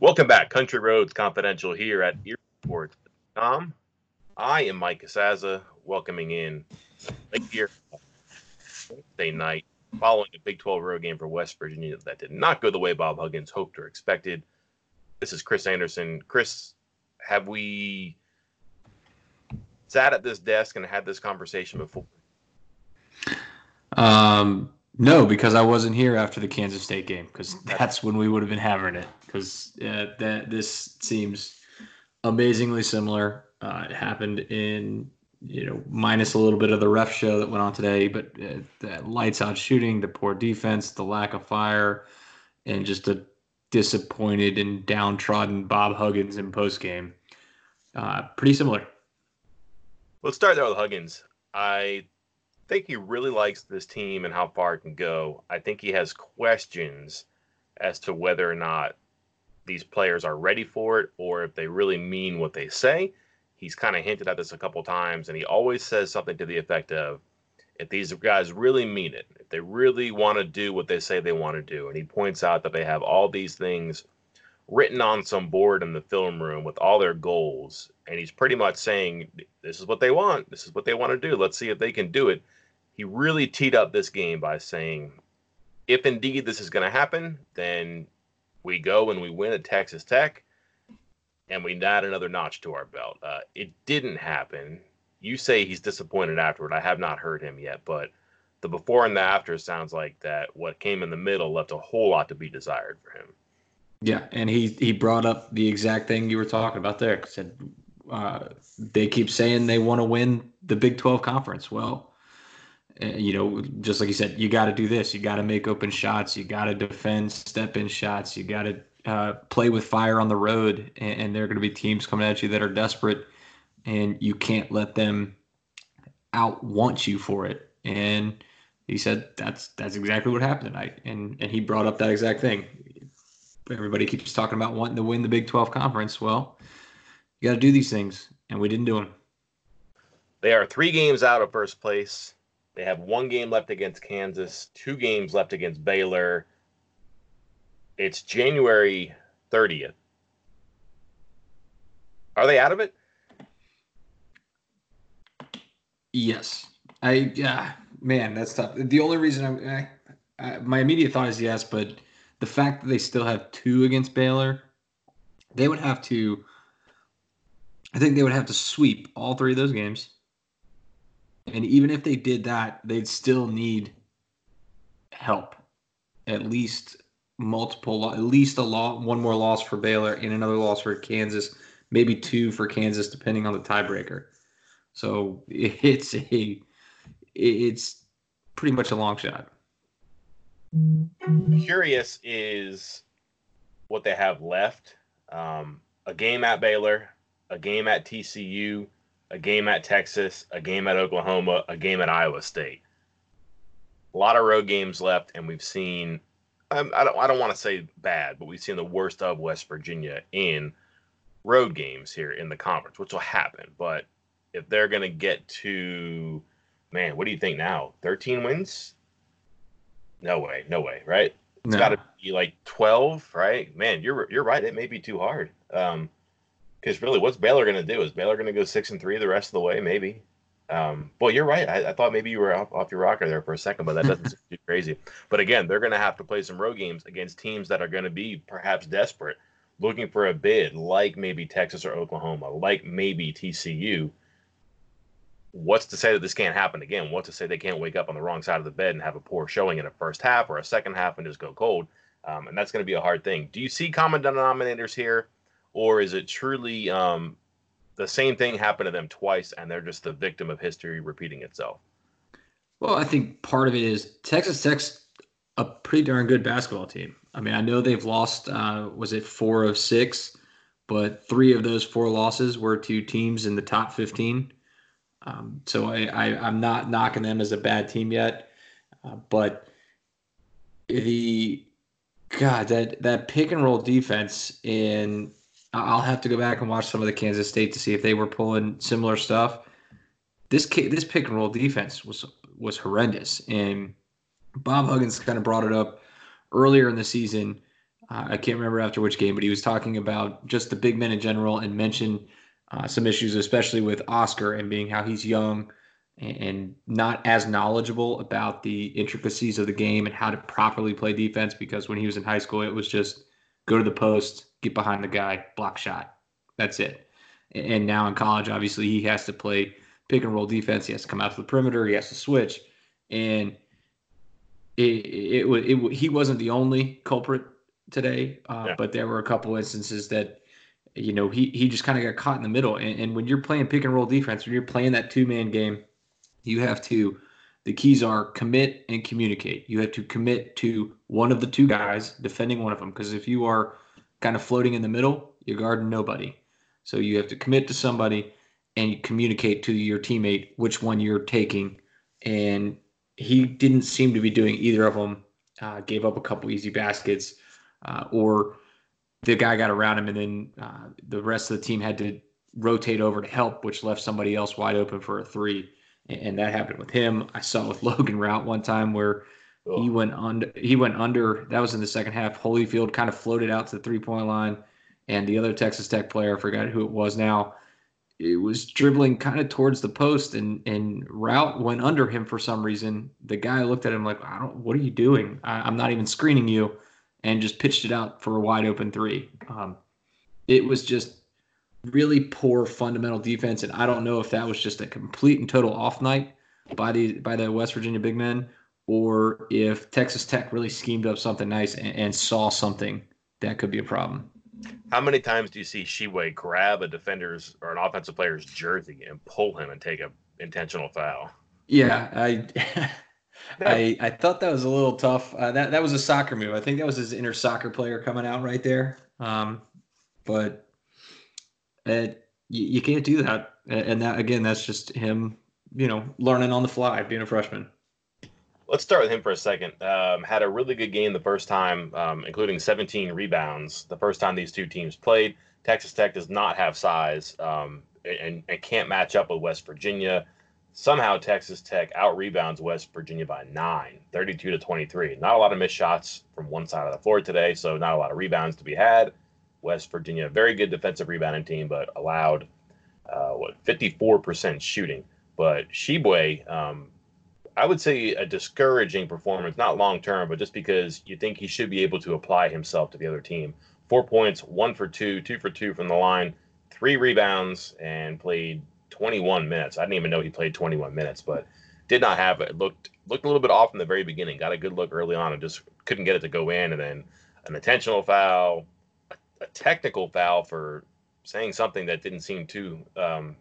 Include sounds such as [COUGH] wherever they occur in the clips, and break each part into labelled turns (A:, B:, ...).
A: Welcome back, Country Roads Confidential here at earsports.com. I am Mike Casazza, welcoming in late here Wednesday night following a Big 12 road game for West Virginia that did not go the way Bob Huggins hoped or expected. This is Chris Anderson. Chris, have we sat at this desk and had this conversation before?
B: Um, no, because I wasn't here after the Kansas State game because that's when we would have been having it. Because uh, that this seems amazingly similar. Uh, it happened in you know minus a little bit of the ref show that went on today, but uh, that lights out shooting, the poor defense, the lack of fire, and just a disappointed and downtrodden Bob Huggins in post game. Uh, pretty similar.
A: Let's start there with Huggins. I think he really likes this team and how far it can go. I think he has questions as to whether or not these players are ready for it or if they really mean what they say. He's kind of hinted at this a couple times, and he always says something to the effect of, if these guys really mean it, if they really want to do what they say they want to do, and he points out that they have all these things written on some board in the film room with all their goals, and he's pretty much saying, this is what they want, this is what they want to do, let's see if they can do it he really teed up this game by saying, if indeed this is going to happen, then we go and we win at Texas Tech and we add another notch to our belt. Uh, it didn't happen. You say he's disappointed afterward. I have not heard him yet, but the before and the after sounds like that what came in the middle left a whole lot to be desired for him.
B: Yeah, and he he brought up the exact thing you were talking about there. Said uh, they keep saying they want to win the Big Twelve conference. Well, you know, just like you said, you got to do this. You got to make open shots. You got to defend step in shots. You got to uh, play with fire on the road. And, and there are going to be teams coming at you that are desperate, and you can't let them out want you for it. And he said that's that's exactly what happened tonight. And and he brought up that exact thing. Everybody keeps talking about wanting to win the Big 12 conference. Well, you got to do these things, and we didn't do them.
A: They are three games out of first place they have one game left against Kansas, two games left against Baylor. It's January 30th. Are they out of it?
B: Yes. I yeah, man, that's tough. The only reason I'm I, I, my immediate thought is yes, but the fact that they still have two against Baylor, they would have to. I think they would have to sweep all three of those games and even if they did that, they'd still need help. At least multiple, at least a lot, one more loss for Baylor and another loss for Kansas, maybe two for Kansas, depending on the tiebreaker. So [LAUGHS] it's a, it's pretty much a long shot.
A: Curious is what they have left. Um, a game at Baylor, a game at TCU, a game at Texas, a game at Oklahoma, a game at Iowa State. A lot of road games left, and we've seen. Um, I don't. I don't want to say bad, but we've seen the worst of West Virginia in road games here in the conference, which will happen. But if they're going to get to, man, what do you think now? Thirteen wins? No way. No way. Right? It's no. got to be like twelve, right? Man, you're you're right. It may be too hard. Um, because really, what's Baylor going to do? Is Baylor going to go six and three the rest of the way? Maybe. Um, well, you're right. I, I, thought maybe you were off, off, your rocker there for a second, but that doesn't seem too [LAUGHS] crazy. But again, they're going to have to play some road games against teams that are going to be perhaps desperate, looking for a bid, like maybe Texas or Oklahoma, like maybe TCU. What's to say that this can't happen again? What's to say they can't wake up on the wrong side of the bed and have a poor showing in a first half or a second half and just go cold? Um, and that's going to be a hard thing. Do you see common denominators here? Or is it truly um, the same thing happened to them twice and they're just the victim of history repeating itself?
B: Well, I think part of it is Texas Tech's a pretty darn good basketball team. I mean, I know they've lost, uh, was it four of six, but three of those four losses were to teams in the top 15. Um, so I, I, am not knocking them as a bad team yet, uh, but the God that that pick and roll defense in I'll have to go back and watch some of the Kansas State to see if they were pulling similar stuff. This this pick and roll defense was was horrendous, and Bob Huggins kind of brought it up earlier in the season Uh, I can't remember after which game, but he was talking about just the big men in general and mentioned uh, some issues, especially with Oscar and being how he's young and not as knowledgeable about the intricacies of the game and how to properly play defense. Because when he was in high school, it was just go to the post, get behind the guy, block shot. That's it. And now in college, obviously, he has to play pick and roll defense. He has to come out to the perimeter. He has to switch. And it, it, it, it he wasn't the only culprit today, uh, yeah. but there were a couple instances that you know he he just kind of got caught in the middle. And, and when you're playing pick and roll defense, when you're playing that two man game, you have to. The keys are commit and communicate. You have to commit to one of the two guys defending one of them because if you are kind of floating in the middle, you're guarding nobody. So you have to commit to somebody and communicate to your teammate which one you're taking. And he didn't seem to be doing either of them. Uh, gave up a couple easy baskets, uh, or the guy got around him, and then uh, the rest of the team had to rotate over to help, which left somebody else wide open for a three. And, and that happened with him. I saw with [LAUGHS] Logan Routt one time where he went under. He went under. That was in the second half. Holyfield kind of floated out to the three point line, and the other Texas Tech player, I forgot who it was now it was dribbling kind of towards the post and and Routt went under him for some reason. The guy looked at him like, I don't. What are you doing? I, am not even screening you, and just pitched it out for a wide open three. Um, it was just really poor fundamental defense, and I don't know if that was just a complete and total off night by the by the West Virginia big men, or if Texas Tech really schemed up something nice and, and saw something that could be a problem.
A: How many times do you see Tshiebwe grab a defender's or an offensive player's jersey and pull him and take a intentional foul?
B: Yeah, I [LAUGHS] I I thought that was a little tough. Uh, that that was a soccer move. I think that was his inner soccer player coming out right there. Um, but it, you, you can't do that. And that again, that's just him, you know, learning on the fly, being a freshman
A: let's start with him for a second. Um, had a really good game the first time, um, including 17 rebounds. The first time these two teams played, Texas Tech does not have size um, and, and can't match up with West Virginia. Somehow Texas Tech out rebounds West Virginia by nine, 32 to 23. Not a lot of missed shots from one side of the floor today, so not a lot of rebounds to be had. West Virginia, very good defensive rebounding team, but allowed uh, what 54% shooting. But Tshiebwe, um, I would say a discouraging performance, not long term, but just because you think he should be able to apply himself to the other team. Four points, one for two, two for two from the line, three rebounds, and played 21 minutes. I didn't even know he played 21 minutes, but did not have it. Looked looked a little bit off in the very beginning. Got a good look early on and just couldn't get it to go in. And then an intentional foul, a, technical foul for saying something that didn't seem too um,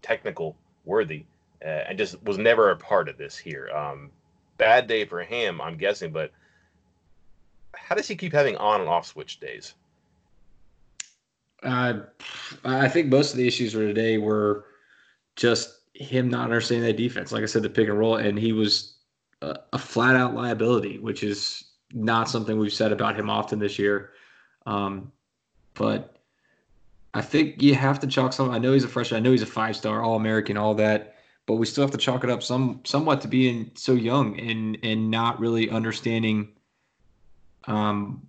A: technical worthy uh, and just was never a part of this here. Um, bad day for him, I'm guessing, but how does he keep having on and off switch days?
B: Uh, I think most of the issues for today were just him not understanding that defense. Like I said, the pick and roll, and he was a, a flat out liability, which is not something we've said about him often this year. Um, but I think you have to chalk some. I know he's a freshman. I know he's a five star, all American, all that but we still have to chalk it up some somewhat to being so young and and not really understanding um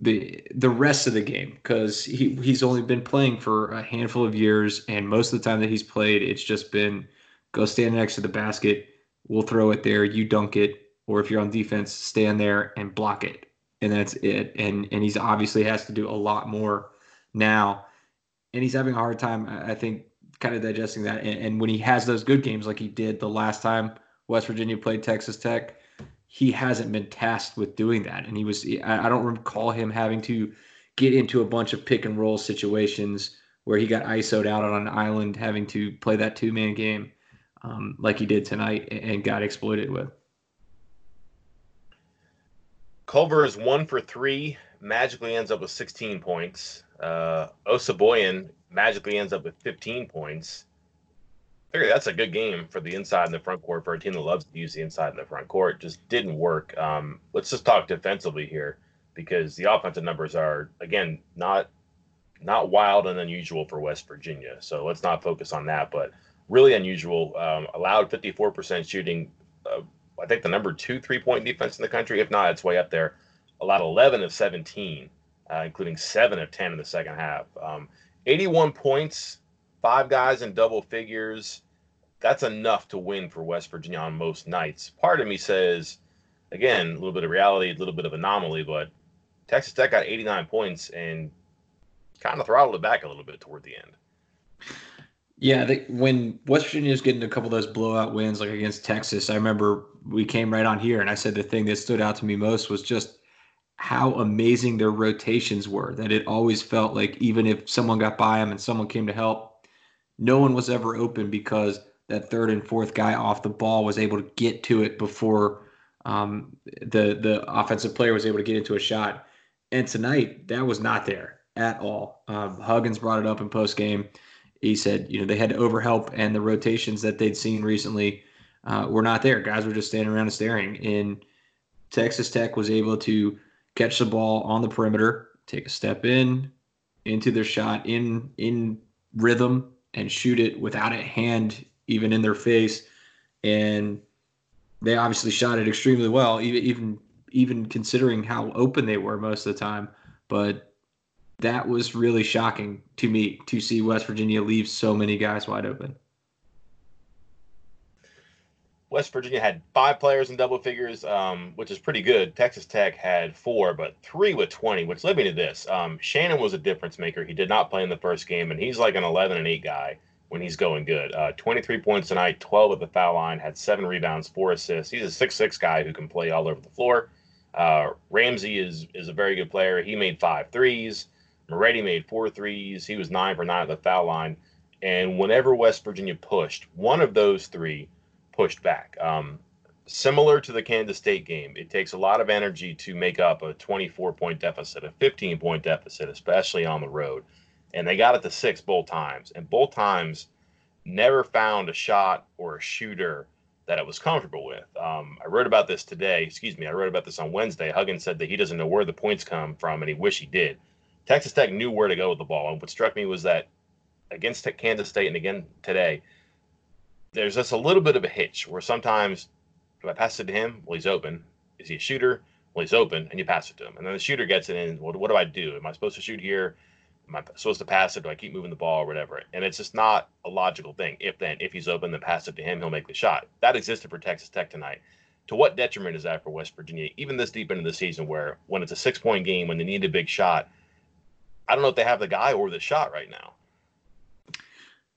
B: the the rest of the game. Because he he's only been playing for a handful of years and most of the time that he's played it's just been go stand next to the basket. We'll throw it there. You dunk it. Or if you're on defense stand there and block it. And that's it. And and he's obviously has to do a lot more now. And he's having a hard time i think kind of digesting that. And, and, when he has those good games, like he did the last time West Virginia played Texas Tech, he hasn't been tasked with doing that. And he was, I, don't recall him having to get into a bunch of pick and roll situations where he got ISO'd out on an island having to play that two man game um, like he did tonight and got exploited with.
A: Culver is one for three, magically ends up with 16 points. Uh, Osabuohien magically ends up with 15 points. Figure that's a good game for the inside and the front court for a team that loves to use the inside and the front court. Just didn't work. Um, let's just talk defensively here because the offensive numbers are again not not wild and unusual for West Virginia. So let's not focus on that, but really unusual. Um, allowed 54% shooting. Uh, I think the number two three point defense in the country. If not, it's way up there. allowed 11 of 17, uh, including seven of 10 in the second half. Um, 81 points, five guys in double figures. That's enough to win for West Virginia on most nights. Part of me says, again, a little bit of reality, a little bit of anomaly, but Texas Tech got 89 points and kind of throttled it back a little bit toward the end.
B: Yeah, they, when West Virginia was getting a couple of those blowout wins, like against Texas, I remember we came right on here, and I said the thing that stood out to me most was just how amazing their rotations were. That it always felt like even if someone got by them and someone came to help, no one was ever open because that third and fourth guy off the ball was able to get to it before um, the the offensive player was able to get into a shot. And tonight, that was not there at all. Um, Huggins brought it up in post game. He said, you know, they had to overhelp, and the rotations that they'd seen recently uh, were not there. Guys were just standing around and staring. And Texas Tech was able to catch the ball on the perimeter, take a step in, into their shot in in rhythm, and shoot it without a hand even in their face. And they obviously shot it extremely well, even even even considering how open they were most of the time. But that was really shocking to me to see West Virginia leave so many guys wide open.
A: West Virginia had five players in double figures, um, which is pretty good. Texas Tech had four, but three with 20, which led me to this. Um, Shannon was a difference maker. He did not play in the first game, and he's like an 11 and 8 guy when he's going good. Uh, 23 points tonight, 12 at the foul line, had seven rebounds, four assists. He's a six-six guy who can play all over the floor. Uh, Ramsey is is a very good player. He made five threes. Moretti made four threes. He was nine for nine at the foul line. And whenever West Virginia pushed, one of those three pushed back. Um, similar to the Kansas State game, it takes a lot of energy to make up a 24 point deficit, a 15 point deficit, especially on the road. And they got it to six both times. And both times never found a shot or a shooter that it was comfortable with. Um, I wrote about this today. Excuse me. I wrote about this on Wednesday. Huggins said that he doesn't know where the points come from and he wish he did. Texas Tech knew where to go with the ball. And what struck me was that against Kansas State and again today, there's just a little bit of a hitch where sometimes if I pass it to him, well, he's open. Is he a shooter? Well, he's open, and you pass it to him. And then the shooter gets it in. Well, what do I do? Am I supposed to shoot here? Am I supposed to pass it? Do I keep moving the ball or whatever? And it's just not a logical thing. If then, if he's open, then pass it to him. He'll make the shot. That existed for Texas Tech tonight. To what detriment is that for West Virginia, even this deep into the season, where when it's a six point game, when they need a big shot, I don't know if they have the guy or the shot right now.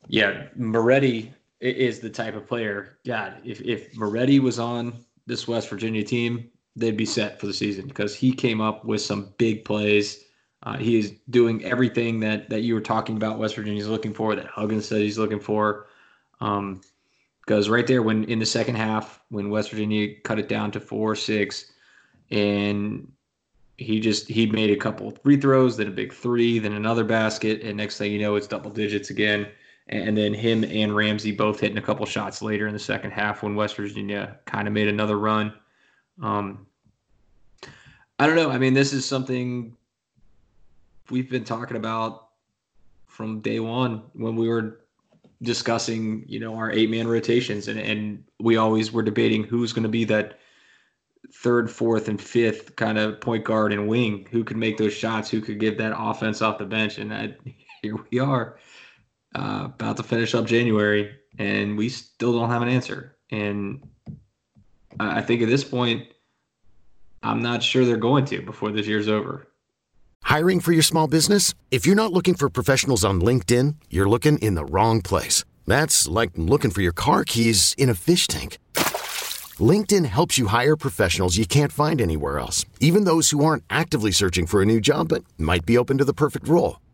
B: Yeah, Moretti is the type of player. God, if if Moretti was on this West Virginia team, they'd be set for the season because he came up with some big plays. Uh, he is doing everything that that you were talking about. West Virginia's looking for that Huggins said he's looking for. Um, because right there, when in the second half, when West Virginia cut it down to four six, and he just he made a couple free throws, then a big three, then another basket, and next thing you know, it's double digits again. And then him and Ramsey both hitting a couple shots later in the second half when West Virginia kind of made another run. Um, I don't know. I mean, this is something we've been talking about from day one when we were discussing, you know, our eight man rotations, and and we always were debating who's going to be that third, fourth, and fifth kind of point guard and wing who could make those shots, who could give that offense off the bench. And [LAUGHS] here we are, uh, about to finish up January, and we still don't have an answer. And I think at this point, I'm not sure they're going to before this year's over.
C: Hiring for your small business? If you're not looking for professionals on LinkedIn, you're looking in the wrong place. That's like looking for your car keys in a fish tank. LinkedIn helps you hire professionals you can't find anywhere else, even those who aren't actively searching for a new job but might be open to the perfect role.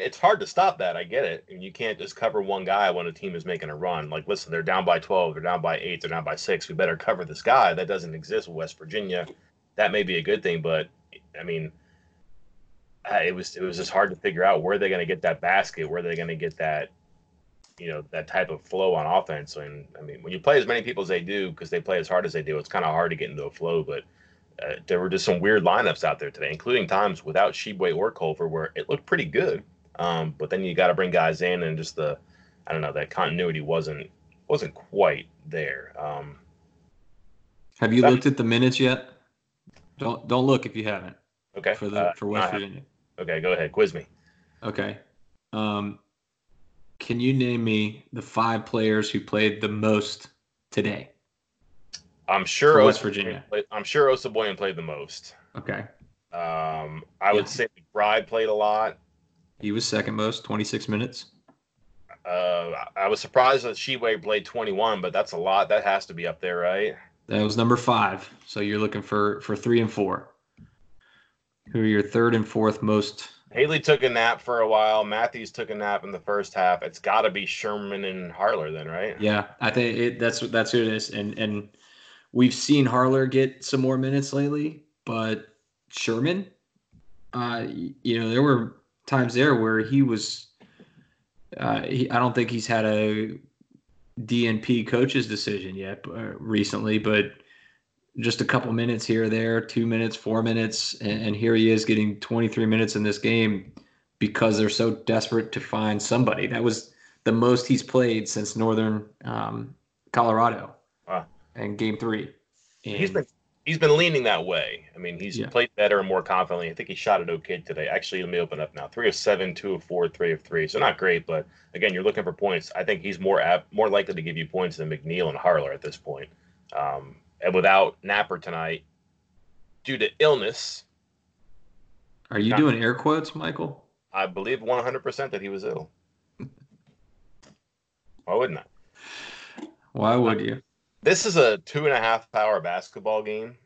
A: it's hard to stop that. I get it. And you can't just cover one guy when a team is making a run. Like, listen, they're down by 12, they're down by eight, they're down by six. We better cover this guy. That doesn't exist West Virginia. That may be a good thing, but I mean, it was it was just hard to figure out where they're going to get that basket, where they're going to get that, you know, that type of flow on offense. And I mean, when you play as many people as they do, because they play as hard as they do, it's kind of hard to get into a flow. But uh, there were just some weird lineups out there today, including times without Tshiebwe or Culver, where it looked pretty good. Um, but then you got to bring guys in, and just the, I don't know, that continuity wasn't wasn't quite there. Um,
B: Have you that, looked at the minutes yet? Don't don't look if you haven't.
A: Okay.
B: For the uh, for West Virginia.
A: Okay, go ahead, quiz me.
B: Okay. Um, can you name me the five players who played the most today?
A: I'm sure
B: for West Virginia.
A: Played, I'm sure Osabuohien played the most.
B: Okay.
A: Um, I yeah. would say McBride played a lot.
B: He was second most, 26 minutes.
A: Uh, I was surprised that Tshiebwe played 21, but that's a lot. That has to be up there, right?
B: That was number five. So you're looking for for three and four. Who are your third and fourth most?
A: Haley took a nap for a while. Matthews took a nap in the first half. It's got to be Sherman and Harler then, right?
B: Yeah, I think it, that's that's who it is. And and we've seen Harler get some more minutes lately, but Sherman, uh, you know, there were times there where he was. Uh, he, I don't think he's had a DNP coach's decision yet uh, recently, but just a couple minutes here or there, two minutes, four minutes, and, and, here he is getting 23 minutes in this game because they're so desperate to find somebody. That was the most he's played since Northern um, Colorado wow. in Game Three.
A: And he's been he's been leaning that way. I mean, he's yeah. played better and more confidently. I think he shot it okay today. Actually, let me open up now. Three of seven, two of four, three of three. So not great, but again, you're looking for points. I think he's more apt, more likely to give you points than McNeil and Harler at this point. Um, and without Knapper tonight, due to illness.
B: Are you not, doing air quotes, Michael?
A: I believe 100% that he was ill. [LAUGHS] Why wouldn't I?
B: Why would you?
A: This is a two and a half hour basketball game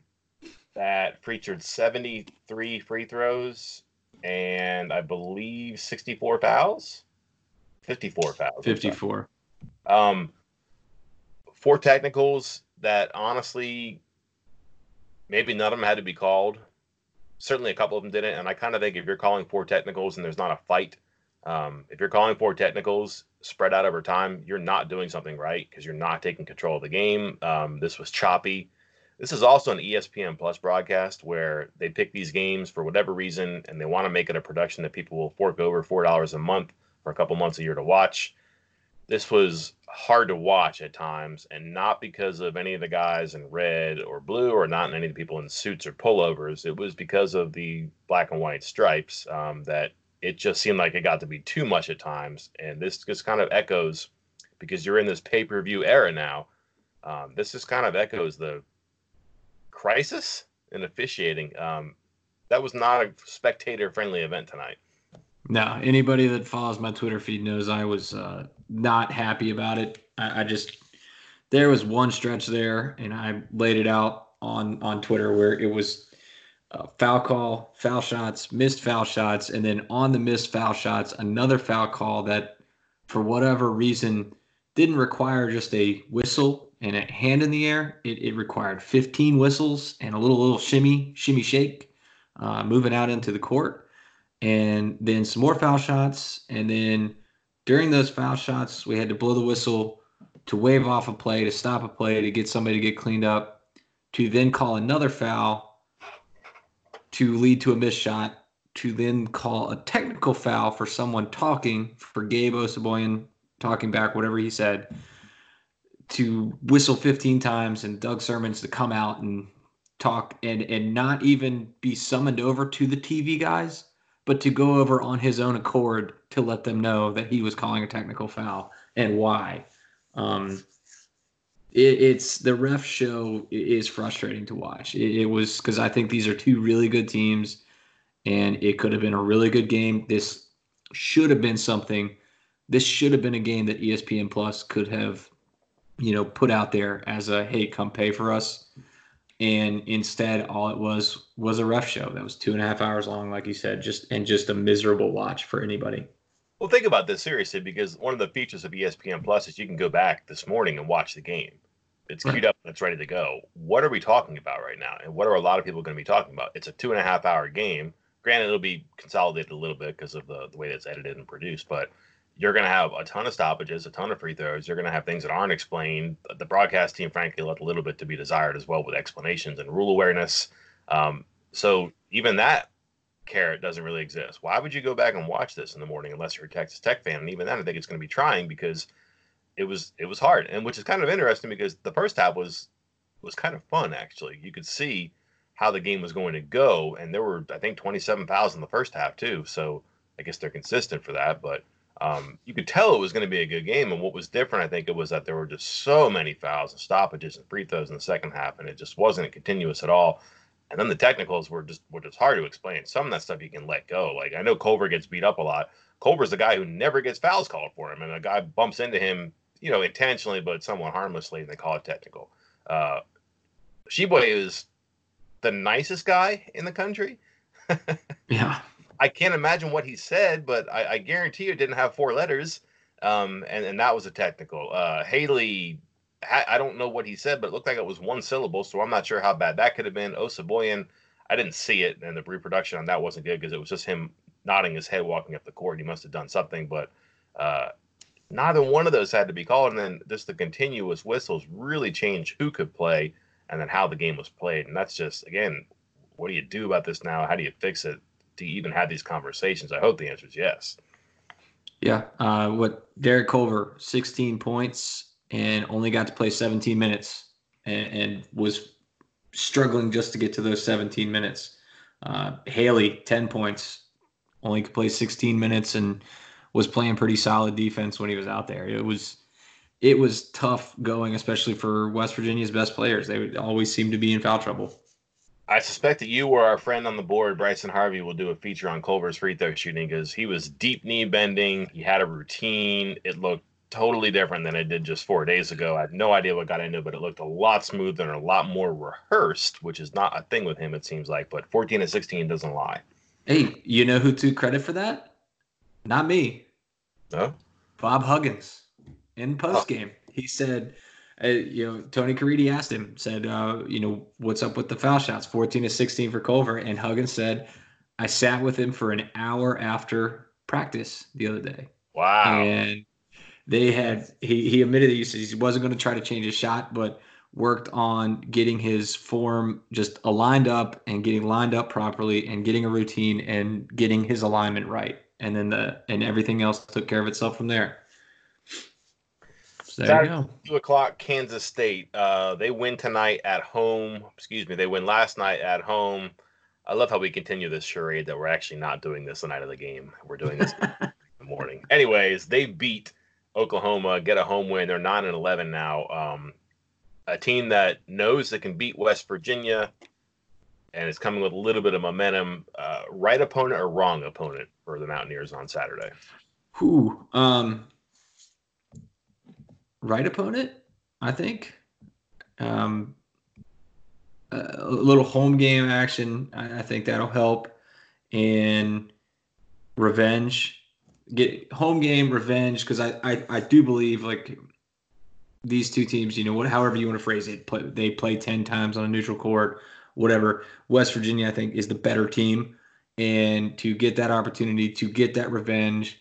A: that featured 73 free throws and I believe 64 fouls. 54 fouls.
B: 54.
A: Um, four technicals that honestly, maybe none of them had to be called. Certainly a couple of them didn't. And I kind of think if you're calling four technicals and there's not a fight, um, if you're calling four technicals spread out over time, you're not doing something right because you're not taking control of the game. Um, this was choppy. This is also an ESPN Plus broadcast where they pick these games for whatever reason and they want to make it a production that people will fork over $4 a month for a couple months a year to watch. This was hard to watch at times, and not because of any of the guys in red or blue, or not any of the people in suits or pullovers. It was because of the black and white stripes um, that it just seemed like it got to be too much at times. And this just kind of echoes because you're in this pay per view era now. Um, this just kind of echoes the crisis in officiating. Um, that was not a spectator friendly event tonight.
B: No, anybody that follows my Twitter feed knows I was uh, not happy about it. I, I, just there was one stretch there, and I laid it out on on Twitter where it was uh, foul call, foul shots, missed foul shots, and then on the missed foul shots, another foul call that, for whatever reason, didn't require just a whistle and a hand in the air. It, it required 15 whistles and a little little shimmy, shimmy shake, uh, moving out into the court, and then some more foul shots, and then during those foul shots, we had to blow the whistle to wave off a play, to stop a play, to get somebody to get cleaned up, to then call another foul to lead to a missed shot, to then call a technical foul for someone talking, for Gabe Osabuohien talking back, whatever he said, to whistle 15 times and Doug Sirmons to come out and talk and and not even be summoned over to the TV guys but to go over on his own accord to let them know that he was calling a technical foul and why. Um, it, it's the ref show is frustrating to watch. It, it was because I think these are two really good teams, and it could have been a really good game. This should have been something. This should have been a game that ESPN Plus could have, you know, put out there as a hey, come pay for us. And instead, all it was was a ref show that was two and a half hours long, like you said, just and just a miserable watch for anybody.
A: Well, think about this seriously because one of the features of ESPN Plus is you can go back this morning and watch the game. It's queued up and it's ready to go. What are we talking about right now? And what are a lot of people going to be talking about? It's a two and a half hour game. Granted, it'll be consolidated a little bit because of the, the way it's edited and produced, but you're going to have a ton of stoppages, a ton of free throws. You're going to have things that aren't explained. The broadcast team, frankly, left a little bit to be desired as well with explanations and rule awareness. Um, so even that carrot doesn't really exist. Why would you go back and watch this in the morning unless you're a Texas Tech fan? And even then, I think it's going to be trying because – it was it was hard, and which is kind of interesting because the first half was was kind of fun actually. You could see how the game was going to go, and there were I think 27 fouls in the first half too. So I guess they're consistent for that, but um, you could tell it was going to be a good game. And what was different, I think, it was that there were just so many fouls and stoppages and free throws in the second half, and it just wasn't continuous at all. And then the technicals were just were just hard to explain. Some of that stuff you can let go. Like I know Culver gets beat up a lot. Culver's the guy who never gets fouls called for him, and a guy bumps into him you know, intentionally, but somewhat harmlessly, and they call it technical. Uh, Tshiebwe is the nicest guy in the country. [LAUGHS]
B: yeah.
A: I can't imagine what he said, but I, I guarantee you it didn't have four letters. Um, and, and that was a technical. Uh, Haley, I don't know what he said, but it looked like it was one syllable, so I'm not sure how bad that could have been. Osabuohien, I didn't see it, and the reproduction on that wasn't good because it was just him nodding his head walking up the court. He must have done something, but uh, neither one of those had to be called. And then just the continuous whistles really changed who could play and then how the game was played. And that's just, again, what do you do about this now? How do you fix it? Do you even have these conversations? I hope the answer is yes.
B: Yeah. Uh, what Derek Culver, 16 points and only got to play 17 minutes and, and was struggling just to get to those 17 minutes. Uh, Haley, 10 points, only could play 16 minutes and was playing pretty solid defense when he was out there. It was it was tough going, especially for West Virginia's best players. They would always seem to be in foul trouble.
A: I suspect that you or our friend on the board, Bryson Harvey, will do a feature on Culver's free throw shooting because he was deep knee bending. He had a routine. It looked totally different than it did just four days ago. I have no idea what got into it, but it looked a lot smoother and a lot more rehearsed, which is not a thing with him, it seems like. But 14 and 16 doesn't lie.
B: Hey, you know who took credit for that? Not me.
A: No.
B: Bob Huggins in post game. Oh. He said, uh, you know, Tony Caridi asked him, said, uh, you know, what's up with the foul shots? 14 to 16 for Culver. And Huggins said, I sat with him for an hour after practice the other day.
A: Wow.
B: And they had, he, he admitted that he, said he wasn't going to try to change his shot, but worked on getting his form just aligned up and getting lined up properly and getting a routine and getting his alignment right and then the and everything else took care of itself from there.
A: So there Saturday, you go. Two o'clock, Kansas State. Uh, they win tonight at home. Excuse me, they win last night at home. I love how we continue this charade that we're actually not doing this the night of the game. We're doing this [LAUGHS] in the morning. Anyways, they beat Oklahoma, get a home win. They're nine and eleven now. Um, a team that knows they can beat West Virginia and is coming with a little bit of momentum. Uh, right opponent or wrong opponent for the Mountaineers on Saturday?
B: Who? Um, right opponent, I think. Um, a little home game action, I, I think that'll help. And revenge, get home game revenge because I, I I do believe like these two teams, you know, what however you want to phrase it, play, they play ten times on a neutral court whatever. West Virginia, I think, is the better team. And to get that opportunity, to get that revenge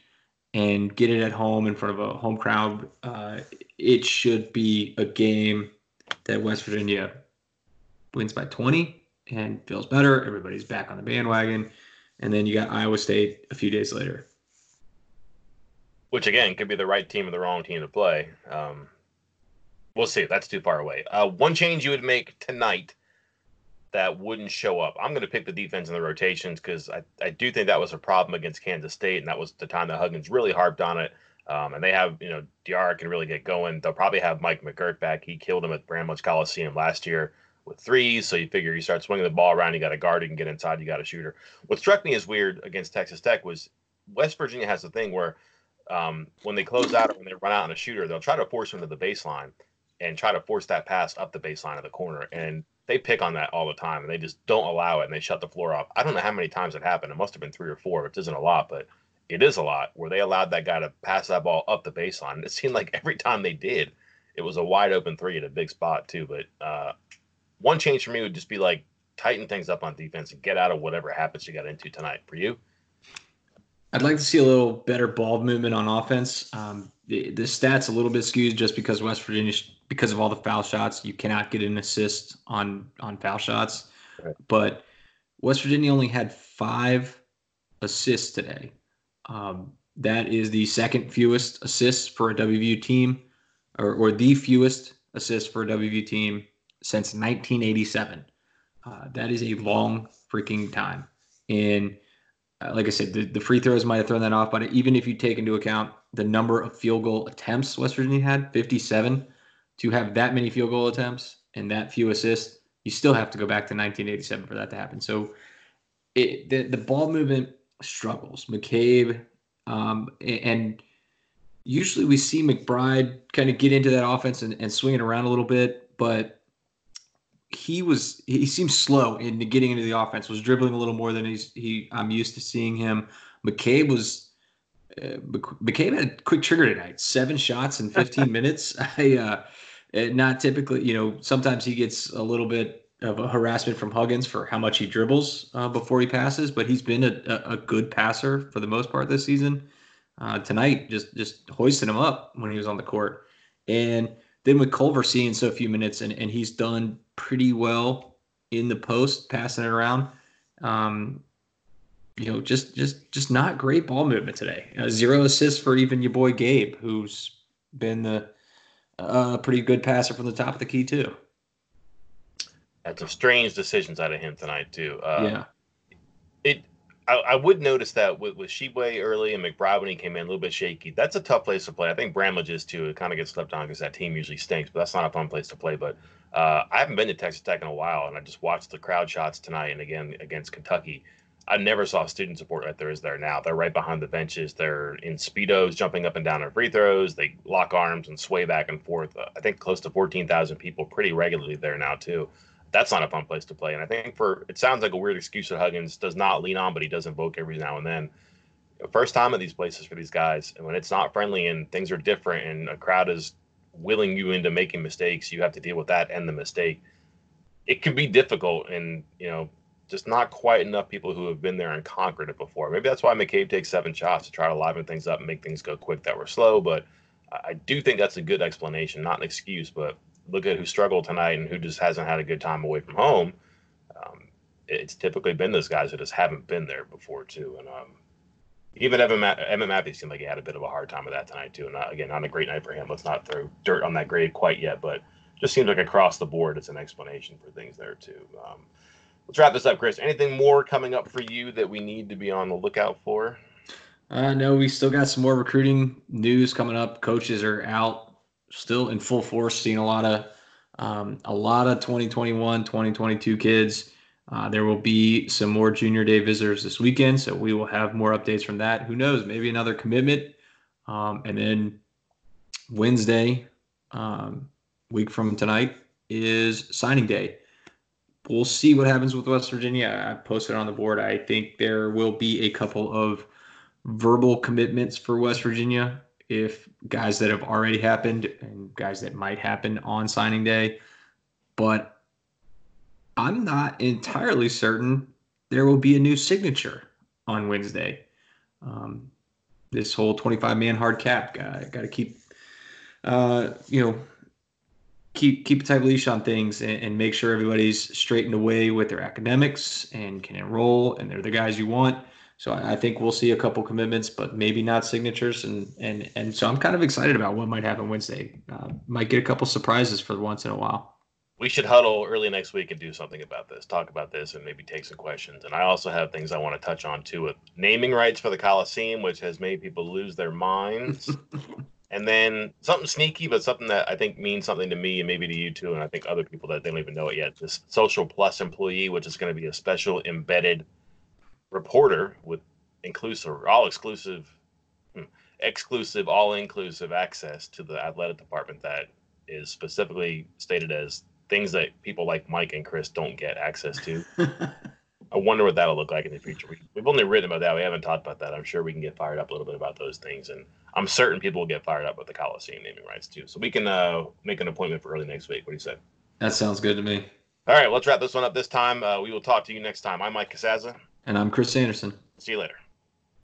B: and get it at home in front of a home crowd, uh, it should be a game that West Virginia wins by 20 and feels better. Everybody's back on the bandwagon. And then you got Iowa State a few days later.
A: Which, again, could be the right team or the wrong team to play. Um, we'll see. That's too far away. Uh, one change you would make tonight that wouldn't show up. I'm going to pick the defense in the rotations because I, I do think that was a problem against Kansas State, and that was the time that Huggins really harped on it. Um, and they have, you know, Diarra can really get going. They'll probably have Mike McGuirl back. He killed him at Bramlage Coliseum last year with threes. So you figure you start swinging the ball around, you got a guard, you can get inside, you got a shooter. What struck me as weird against Texas Tech was West Virginia has a thing where um, when they close out or when they run out on a shooter, they'll try to force him to the baseline and try to force that pass up the baseline of the corner. And they pick on that all the time and they just don't allow it and they shut the floor off. I don't know how many times it happened. It must have been three or four, which isn't a lot, but it is a lot where they allowed that guy to pass that ball up the baseline. And it seemed like every time they did, it was a wide open three at a big spot too. But uh, one change for me would just be like tighten things up on defense and get out of whatever happens you got into tonight. For you?
B: I'd like to see a little better ball movement on offense. Um, the, the stats a little bit skewed just because West Virginia, because of all the foul shots, you cannot get an assist on on foul shots. Right. But West Virginia only had five assists today. Um, that is the second fewest assists for a WVU team, or, or the fewest assists for a WVU team since 1987. Uh, that is a long freaking time. And like I said, the, the free throws might have thrown that off, but even if you take into account the number of field goal attempts West Virginia had, 57, to have that many field goal attempts and that few assists, you still have to go back to 1987 for that to happen. So it, the, the ball movement struggles. McCabe, um, and usually we see McBride kind of get into that offense and, and swing it around a little bit, but he was he seems slow in getting into the offense. Was dribbling a little more than he's he I'm used to seeing him. McCabe was uh, McCabe had a quick trigger tonight. Seven shots in 15 [LAUGHS] minutes. I uh, not typically, you know, sometimes he gets a little bit of a harassment from Huggins for how much he dribbles uh, before he passes, but he's been a, a, good passer for the most part this season. Uh, tonight, just just hoisting him up when he was on the court, and then with Culver seeing so few minutes, and, and he's done pretty well in the post, passing it around. Um, you know, just just just not great ball movement today. Uh, zero assists for even your boy Gabe, who's been the uh, pretty good passer from the top of the key too.
A: Had some strange decisions out of him tonight too.
B: Uh, yeah,
A: it. I, I, would notice that with with Tshiebwe early and McBride when he came in a little bit shaky. That's a tough place to play. I think Bramlage is too. It kind of gets slept on because that team usually stinks, but that's not a fun place to play. But uh, I haven't been to Texas Tech in a while, and I just watched the crowd shots tonight and again against Kentucky. I never saw student support like there is there now. They're right behind the benches. They're in speedos, jumping up and down on free throws. They lock arms and sway back and forth. Uh, I think close to fourteen thousand people pretty regularly there now too. That's not a fun place to play. And I think for it sounds like a weird excuse that Huggins does not lean on, but he does invoke every now and then. First time at these places for these guys, and when it's not friendly and things are different, and a crowd is willing you into making mistakes, you have to deal with that and the mistake. It can be difficult, and you know, just not quite enough people who have been there and conquered it before. Maybe that's why McCabe takes seven shots to try to liven things up and make things go quick that were slow. But I do think that's a good explanation, not an excuse. But look at who struggled tonight and who just hasn't had a good time away from home. Um, it's typically been those guys who just haven't been there before too, and um, even Evan, Ma- Evan Matthews seemed like he had a bit of a hard time with that tonight too. And not, again, not a great night for him. Let's not throw dirt on that grade quite yet, but just seems like across the board, it's an explanation for things there too. Um, let's wrap this up, Chris. Anything more coming up for you that we need to be on the lookout for?
B: Uh, no, we still got some more recruiting news coming up. Coaches are out, still in full force, seeing a lot of um, a lot of 2021, 2022 kids uh, there will be some more junior day visitors this weekend, so we will have more updates from that. Who knows? Maybe another commitment. Um, and then Wednesday, um, week from tonight, is signing day. We'll see what happens with West Virginia. I posted on the board. I think there will be a couple of verbal commitments for West Virginia if guys that have already happened and guys that might happen on signing day. But I'm not entirely certain there will be a new signature on Wednesday. Um, this whole 25 man hard cap guy got to keep, uh, you know, keep keep a tight leash on things and, and, make sure everybody's straightened away with their academics and can enroll and they're the guys you want. So I, think we'll see a couple commitments, but maybe not signatures. And and and so I'm kind of excited about what might happen Wednesday. Uh, might get a couple surprises for once in a while.
A: we should huddle early next week and do something about this, talk about this, and maybe take some questions. And I also have things I want to touch on too with naming rights for the Coliseum, which has made people lose their minds. [LAUGHS] and then something sneaky, but something that I think means something to me and maybe to you too, and I think other people that they don't even know it yet. This Social Plus employee, which is going to be a special embedded reporter with inclusive, all exclusive, hmm, exclusive, all inclusive access to the athletic department that is specifically stated as things that people like Mike and Chris don't get access to. [LAUGHS] I wonder what that'll look like in the future. We, have only written about that. We haven't talked about that. I'm sure we can get fired up a little bit about those things. And I'm certain people will get fired up with the Coliseum naming rights too. So we can uh, make an appointment for early next week. What do you say?
B: That sounds good to me.
A: All right, let's wrap this one up this time. Uh, we will talk to you next time. I'm Mike Casazza.
B: And I'm Chris Anderson.
A: See you later.